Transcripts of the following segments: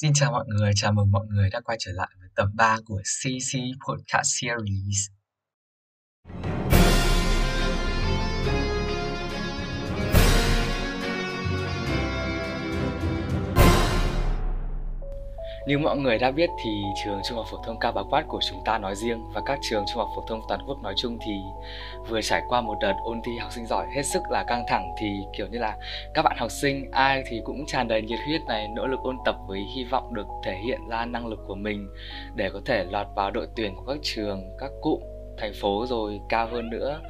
Xin chào mọi người, chào mừng mọi người đã quay trở lại với tập 3 của CC Podcast Series. Như mọi người đã biết thì trường Trung học phổ thông Cao Bá Quát của chúng ta nói riêng và các trường Trung học phổ thông toàn quốc nói chung thì vừa trải qua một đợt ôn thi học sinh giỏi hết sức là căng thẳng thì kiểu như là các bạn học sinh ai thì cũng tràn đầy nhiệt huyết này nỗ lực ôn tập với hy vọng được thể hiện ra năng lực của mình để có thể lọt vào đội tuyển của các trường, các cụm, thành phố rồi cao hơn nữa.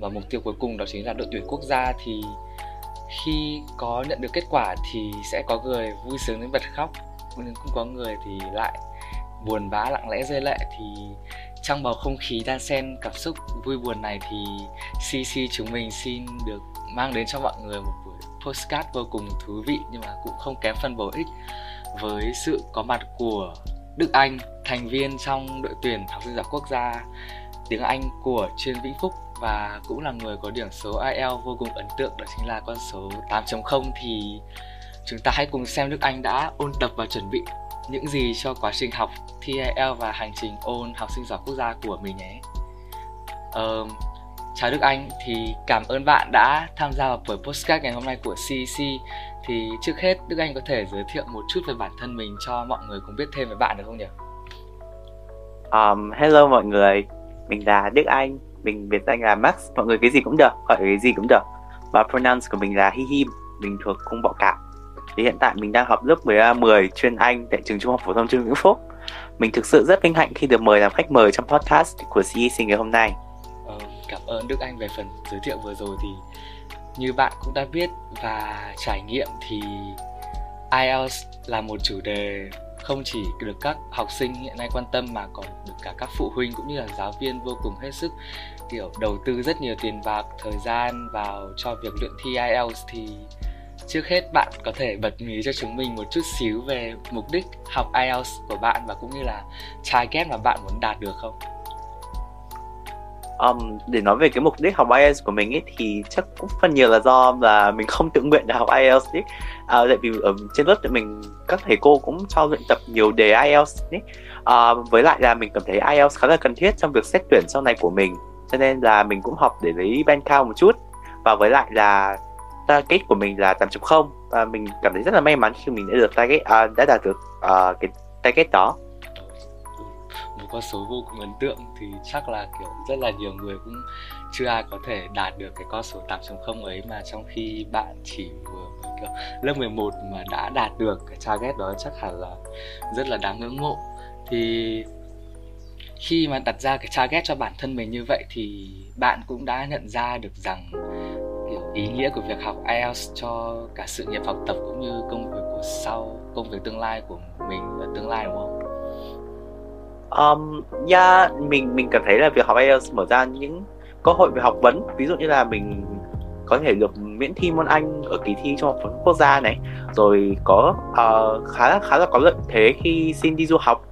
Và mục tiêu cuối cùng đó chính là đội tuyển quốc gia thì khi có nhận được kết quả thì sẽ có người vui sướng đến bật khóc nhưng cũng có người thì lại buồn bã lặng lẽ rơi lệ. Thì trong bầu không khí đan xen cảm xúc vui buồn này thì CC chúng mình xin được mang đến cho mọi người một buổi postcard vô cùng thú vị nhưng mà cũng không kém phần bổ ích với sự có mặt của Đức Anh, thành viên trong đội tuyển học sinh giỏi quốc gia tiếng Anh của chuyên Vĩnh Phúc. Và cũng là người có điểm số IELTS vô cùng ấn tượng đó chính là con số 8.0 thì Chúng ta hãy cùng xem Đức Anh đã ôn tập và chuẩn bị những gì cho quá trình học thi IELTS và hành trình ôn học sinh giỏi quốc gia của mình nhé. Uh, chào Đức Anh, thì cảm ơn bạn đã tham gia vào buổi postcard ngày hôm nay của CEC. Thì trước hết Đức Anh có thể giới thiệu một chút về bản thân mình cho mọi người cùng biết thêm về bạn được không nhỉ? Um, hello mọi người, mình là Đức Anh, mình biệt danh là Max, mọi người cái gì cũng được, gọi cái gì cũng được. Và pronouns của mình là Hi Him, mình thuộc cung bọ cạp thì hiện tại mình đang học lớp 10 chuyên Anh tại trường Trung học phổ thông Trương Vĩnh Phúc. Mình thực sự rất vinh hạnh khi được mời làm khách mời trong podcast của CEC ngày hôm nay. Ờ, cảm ơn Đức Anh về phần giới thiệu vừa rồi thì như bạn cũng đã biết và trải nghiệm thì IELTS là một chủ đề không chỉ được các học sinh hiện nay quan tâm mà còn được cả các phụ huynh cũng như là giáo viên vô cùng hết sức kiểu đầu tư rất nhiều tiền bạc thời gian vào cho việc luyện thi IELTS thì Trước hết bạn có thể bật mí cho chúng mình một chút xíu về mục đích học IELTS của bạn và cũng như là target mà bạn muốn đạt được không? Um, để nói về cái mục đích học IELTS của mình ấy thì chắc cũng phần nhiều là do là mình không tự nguyện để học IELTS ấy. À, tại vì ở trên lớp thì mình các thầy cô cũng cho luyện tập nhiều đề IELTS ấy. À, với lại là mình cảm thấy IELTS khá là cần thiết trong việc xét tuyển sau này của mình cho nên là mình cũng học để lấy band cao một chút và với lại là target của mình là 8.0 và mình cảm thấy rất là may mắn khi mình đã được target à, đã đạt được à, cái target đó. Một con số vô cùng ấn tượng thì chắc là kiểu rất là nhiều người cũng chưa ai có thể đạt được cái con số 8.0 ấy mà trong khi bạn chỉ vừa kiểu lớp 11 mà đã đạt được cái target đó chắc hẳn là rất là đáng ngưỡng mộ. Thì khi mà đặt ra cái target cho bản thân mình như vậy thì bạn cũng đã nhận ra được rằng ý nghĩa của việc học IELTS cho cả sự nghiệp học tập cũng như công việc của sau công việc tương lai của mình ở tương lai đúng không? Um, yeah, mình mình cảm thấy là việc học IELTS mở ra những cơ hội về học vấn. Ví dụ như là mình có thể được miễn thi môn Anh ở kỳ thi trung học phổ thông quốc gia này. Rồi có uh, khá là khá là có lợi thế khi xin đi du học.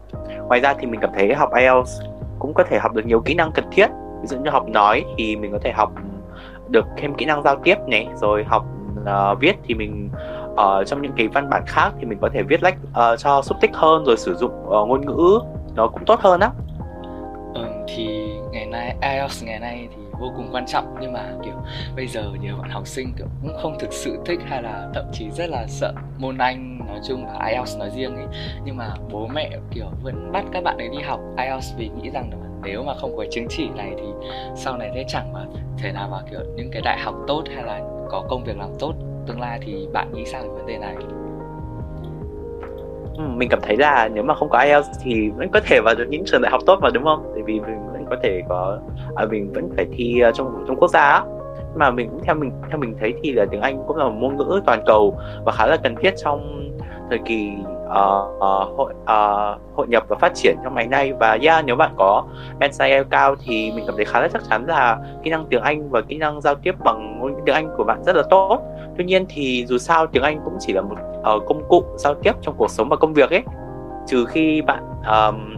Ngoài ra thì mình cảm thấy học IELTS cũng có thể học được nhiều kỹ năng cần thiết. Ví dụ như học nói thì mình có thể học được thêm kỹ năng giao tiếp này rồi học uh, viết thì mình uh, trong những cái văn bản khác thì mình có thể viết lách uh, cho xúc tích hơn rồi sử dụng uh, ngôn ngữ nó cũng tốt hơn á. Ừ, thì ngày nay IELTS ngày nay thì vô cùng quan trọng nhưng mà kiểu bây giờ nhiều bạn học sinh kiểu cũng không thực sự thích hay là thậm chí rất là sợ môn Anh nói chung và IELTS nói riêng ấy. Nhưng mà bố mẹ kiểu vẫn bắt các bạn ấy đi học IELTS vì nghĩ rằng là nếu mà không có chứng chỉ này thì sau này sẽ chẳng mà thể nào vào kiểu những cái đại học tốt hay là có công việc làm tốt tương lai thì bạn nghĩ sao về vấn đề này mình cảm thấy là nếu mà không có IELTS thì vẫn có thể vào được những trường đại học tốt mà đúng không? Tại vì mình vẫn có thể có à, mình vẫn phải thi ờ, trong trong quốc gia mà mình cũng theo mình theo mình thấy thì là tiếng Anh cũng là một ngôn ngữ toàn cầu và khá là cần thiết trong thời kỳ uh, uh, hội uh, hội nhập và phát triển trong ngày nay. Và yeah nếu bạn có NCIL cao thì mình cảm thấy khá là chắc chắn là kỹ năng tiếng Anh và kỹ năng giao tiếp bằng ngôn ngữ tiếng Anh của bạn rất là tốt. Tuy nhiên thì dù sao tiếng Anh cũng chỉ là một uh, công cụ giao tiếp trong cuộc sống và công việc ấy. Trừ khi bạn um,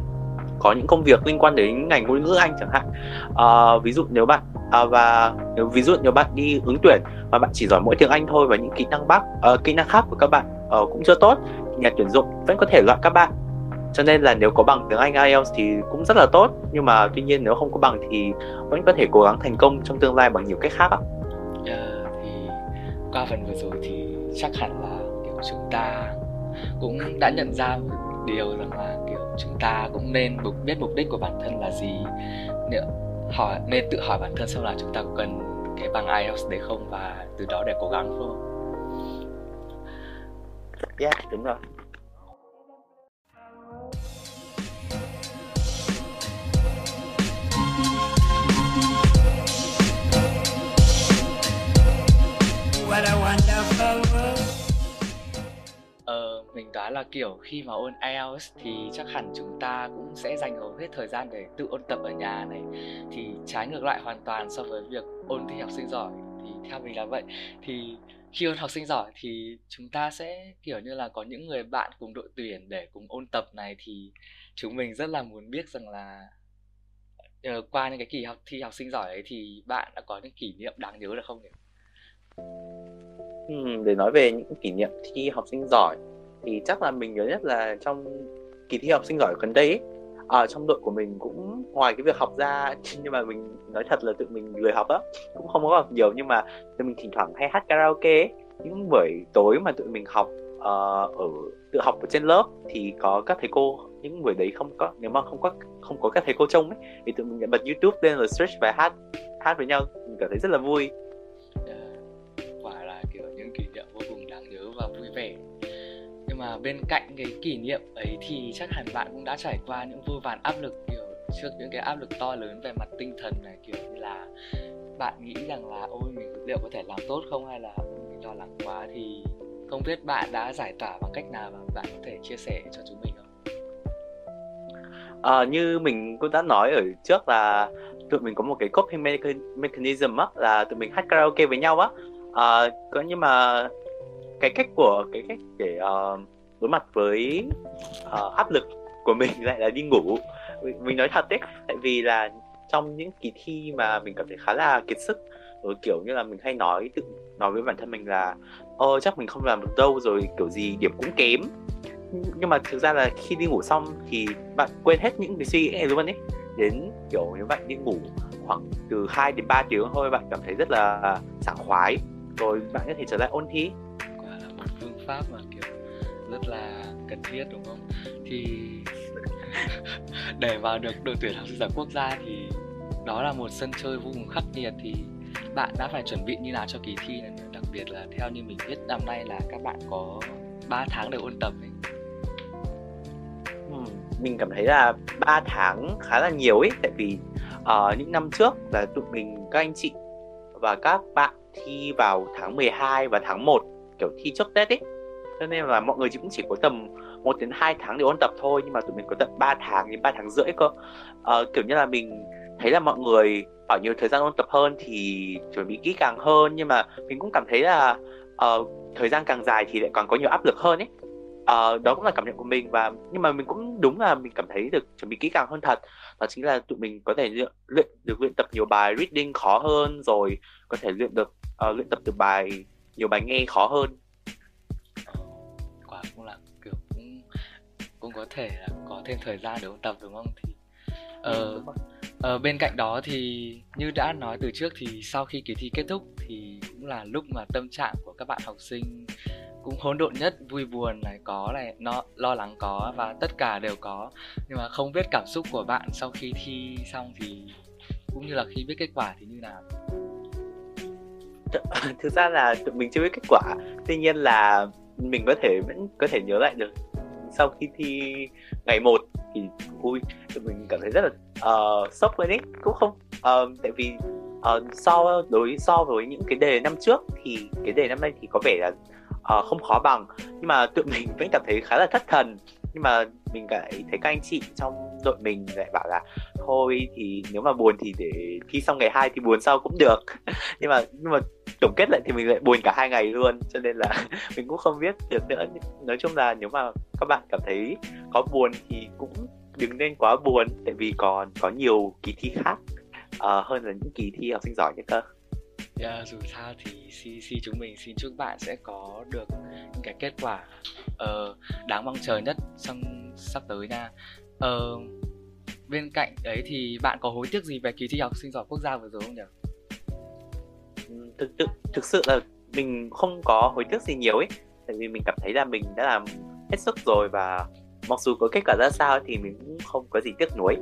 có những công việc liên quan đến ngành ngôn ngữ Anh chẳng hạn. Uh, ví dụ nếu bạn à, và nếu ví dụ nếu bạn đi ứng tuyển mà bạn chỉ giỏi mỗi tiếng Anh thôi và những kỹ năng bác uh, kỹ năng khác của các bạn uh, cũng chưa tốt nhà tuyển dụng vẫn có thể loại các bạn cho nên là nếu có bằng tiếng Anh IELTS thì cũng rất là tốt nhưng mà tuy nhiên nếu không có bằng thì vẫn có thể cố gắng thành công trong tương lai bằng nhiều cách khác ạ. Yeah, thì qua phần vừa rồi thì chắc hẳn là kiểu chúng ta cũng đã nhận ra một điều rằng là kiểu chúng ta cũng nên biết mục đích của bản thân là gì nếu hỏi nên tự hỏi bản thân xem là chúng ta cần cái bằng IELTS đấy không và từ đó để cố gắng không? Yeah, đúng rồi. What a wonderful world. Ờ, mình đoán là kiểu khi mà ôn IELTS thì chắc hẳn chúng ta cũng sẽ dành hầu hết thời gian để tự ôn tập ở nhà này thì trái ngược lại hoàn toàn so với việc ôn thi học sinh giỏi thì theo mình là vậy thì khi ôn học sinh giỏi thì chúng ta sẽ kiểu như là có những người bạn cùng đội tuyển để cùng ôn tập này thì chúng mình rất là muốn biết rằng là uh, qua những cái kỳ học thi học sinh giỏi ấy thì bạn đã có những kỷ niệm đáng nhớ được không nhỉ? Ừ, để nói về những kỷ niệm thi học sinh giỏi thì chắc là mình nhớ nhất là trong kỳ thi học sinh giỏi gần đây ấy, ở trong đội của mình cũng ngoài cái việc học ra nhưng mà mình nói thật là tự mình lười học á cũng không có học nhiều nhưng mà tụi mình thỉnh thoảng hay hát karaoke ấy. những buổi tối mà tụi mình học uh, ở tự học ở trên lớp thì có các thầy cô những buổi đấy không có nếu mà không có không có các thầy cô trông ấy thì tụi mình bật youtube lên rồi search và hát hát với nhau mình cảm thấy rất là vui bên cạnh cái kỷ niệm ấy thì chắc hẳn bạn cũng đã trải qua những vô vàn áp lực kiểu trước những cái áp lực to lớn về mặt tinh thần này kiểu như là bạn nghĩ rằng là ôi mình liệu có thể làm tốt không? Hay là mình lo lắng quá? Thì không biết bạn đã giải tỏa bằng cách nào và bạn có thể chia sẻ cho chúng mình không? À, như mình cũng đã nói ở trước là tụi mình có một cái coping mechanism á là tụi mình hát karaoke với nhau á. À, có nhưng mà cái cách của cái cách để uh, đối mặt với uh, áp lực của mình lại là đi ngủ. Mình nói thật đấy tại vì là trong những kỳ thi mà mình cảm thấy khá là kiệt sức rồi kiểu như là mình hay nói tự nói với bản thân mình là ơ chắc mình không làm được đâu rồi kiểu gì điểm cũng kém. Nhưng mà thực ra là khi đi ngủ xong thì bạn quên hết những cái suy nghĩ này luôn ấy. Đến kiểu nếu bạn đi ngủ khoảng từ 2 đến 3 tiếng thôi bạn cảm thấy rất là sảng khoái rồi bạn có thể trở lại ôn thi. Pháp mà kiểu rất là cần thiết đúng không? Thì để vào được đội tuyển học sinh giỏi quốc gia thì đó là một sân chơi vô cùng khắc nghiệt. Thì bạn đã phải chuẩn bị như nào cho kỳ thi này? Đặc biệt là theo như mình biết năm nay là các bạn có 3 tháng để ôn tập ấy. Ừ, mình cảm thấy là 3 tháng khá là nhiều ấy tại vì ở uh, những năm trước là tụi mình các anh chị và các bạn thi vào tháng 12 và tháng 1 kiểu thi trước Tết ấy cho nên là mọi người cũng chỉ có tầm 1 đến 2 tháng để ôn tập thôi nhưng mà tụi mình có tận 3 tháng đến 3 tháng rưỡi cơ. À, kiểu như là mình thấy là mọi người ở nhiều thời gian ôn tập hơn thì chuẩn bị kỹ càng hơn nhưng mà mình cũng cảm thấy là uh, thời gian càng dài thì lại còn có nhiều áp lực hơn ấy. Uh, đó cũng là cảm nhận của mình và nhưng mà mình cũng đúng là mình cảm thấy được chuẩn bị kỹ càng hơn thật. Đó chính là tụi mình có thể luyện, luyện được luyện tập nhiều bài reading khó hơn rồi có thể luyện được uh, luyện tập được bài nhiều bài nghe khó hơn. Có thể là có thêm thời gian để ôn tập đúng không? Thì ờ, ờ, bên cạnh đó thì như đã nói từ trước thì sau khi kỳ thi kết thúc thì cũng là lúc mà tâm trạng của các bạn học sinh cũng hỗn độn nhất vui buồn này có này nó lo lắng có và tất cả đều có. Nhưng mà không biết cảm xúc của bạn sau khi thi xong thì cũng như là khi biết kết quả thì như nào? Thực ra là mình chưa biết kết quả. Tuy nhiên là mình có thể vẫn có thể nhớ lại được sau khi thi ngày một thì vui. Tụi mình cảm thấy rất là uh, sốc lên ấy cũng không uh, tại vì uh, so đối so với những cái đề năm trước thì cái đề năm nay thì có vẻ là uh, không khó bằng. Nhưng mà tụi mình vẫn cảm thấy khá là thất thần. Nhưng mà mình lại thấy các anh chị trong đội mình lại bảo là thôi thì nếu mà buồn thì để thi xong ngày hai thì buồn sau cũng được. Nhưng mà nhưng mà tổng kết lại thì mình lại buồn cả hai ngày luôn. Cho nên là mình cũng không biết được nữa. Nói chung là nếu mà các bạn cảm thấy có buồn thì cũng đừng nên quá buồn tại vì còn có nhiều kỳ thi khác uh, hơn là những kỳ thi học sinh giỏi nữa cơ. Yeah, dù sao thì CC chúng mình xin chúc bạn sẽ có được những cái kết quả uh, đáng mong chờ nhất trong sắp tới nha. Uh, bên cạnh đấy thì bạn có hối tiếc gì về kỳ thi học sinh giỏi quốc gia vừa rồi không nhỉ? Thực thực thực sự là mình không có hối tiếc gì nhiều ấy tại vì mình cảm thấy là mình đã làm hết sức rồi và mặc dù có kết quả ra sao thì mình cũng không có gì tiếc nuối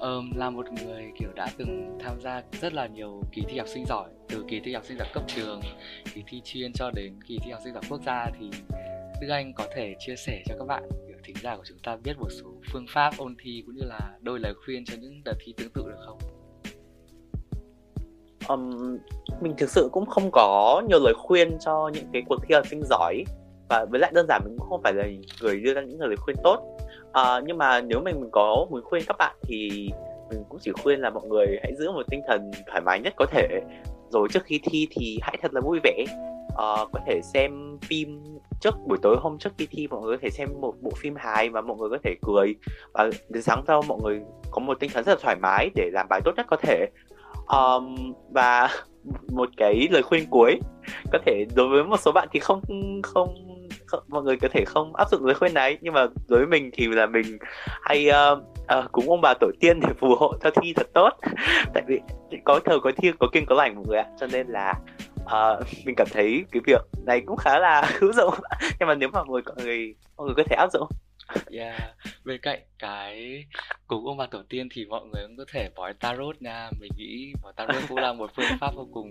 um, là một người kiểu đã từng tham gia rất là nhiều kỳ thi học sinh giỏi từ kỳ thi học sinh giỏi cấp trường kỳ thi chuyên cho đến kỳ thi học sinh giỏi quốc gia thì Đức Anh có thể chia sẻ cho các bạn kiểu thính giả của chúng ta biết một số phương pháp ôn thi cũng như là đôi lời khuyên cho những đợt thi tương tự được không? Um, mình thực sự cũng không có nhiều lời khuyên cho những cái cuộc thi học sinh giỏi và với lại đơn giản mình cũng không phải là người đưa ra những lời khuyên tốt. À, nhưng mà nếu mình mình có muốn khuyên các bạn thì mình cũng chỉ khuyên là mọi người hãy giữ một tinh thần thoải mái nhất có thể. Rồi trước khi thi thì hãy thật là vui vẻ. À, có thể xem phim trước buổi tối hôm trước khi thi mọi người có thể xem một bộ phim hài và mọi người có thể cười. Và đến sáng sau mọi người có một tinh thần rất là thoải mái để làm bài tốt nhất có thể. Um, và một cái lời khuyên cuối có thể đối với một số bạn thì không không mọi người có thể không áp dụng lời khuyên này nhưng mà đối với mình thì là mình hay uh, uh, cúng ông bà tổ tiên để phù hộ cho thi thật tốt tại vì có thờ có thiêng có kiêng có lành mọi người ạ cho nên là uh, mình cảm thấy cái việc này cũng khá là hữu dụng nhưng mà nếu mà mọi người mọi người có thể áp dụng Yeah. Bên cạnh cái cúng ông bà tổ tiên thì mọi người cũng có thể bói tarot nha. Mình nghĩ bói tarot cũng là một phương pháp vô cùng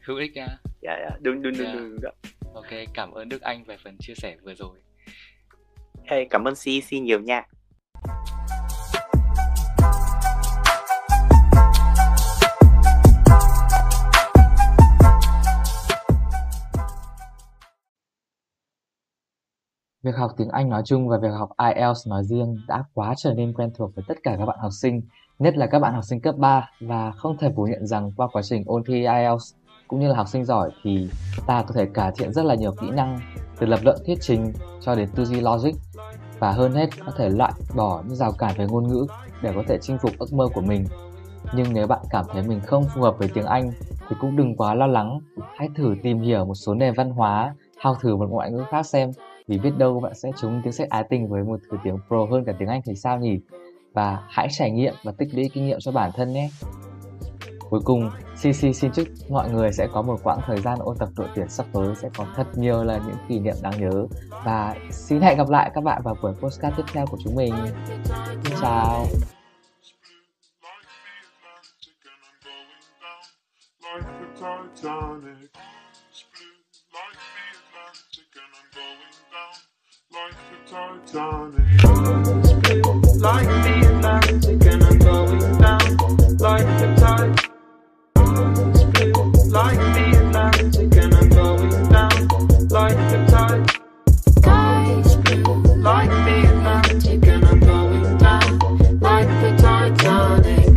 hữu ích nha. Yeah, yeah. Đúng đúng đúng yeah. đúng. đúng. Ok, cảm ơn Đức Anh về phần chia sẻ vừa rồi. Hey, cảm ơn CC nhiều nha. Việc học tiếng Anh nói chung và việc học IELTS nói riêng đã quá trở nên quen thuộc với tất cả các bạn học sinh, nhất là các bạn học sinh cấp 3 và không thể phủ nhận rằng qua quá trình ôn thi IELTS cũng như là học sinh giỏi thì ta có thể cải thiện rất là nhiều kỹ năng từ lập luận thuyết trình cho đến tư duy logic và hơn hết có thể loại bỏ những rào cản về ngôn ngữ để có thể chinh phục ước mơ của mình. Nhưng nếu bạn cảm thấy mình không phù hợp với tiếng Anh thì cũng đừng quá lo lắng, hãy thử tìm hiểu một số nền văn hóa, thao thử một ngoại ngữ khác xem vì biết đâu bạn sẽ trúng tiếng sách ái tình với một thứ tiếng pro hơn cả tiếng Anh thì sao nhỉ? Và hãy trải nghiệm và tích lũy kinh nghiệm cho bản thân nhé. Cuối cùng, CC xin chúc mọi người sẽ có một quãng thời gian ôn tập đội tuyển sắp tới sẽ có thật nhiều là những kỷ niệm đáng nhớ và xin hẹn gặp lại các bạn vào buổi postcard tiếp theo của chúng mình. Xin chào. like the Titanic. Like the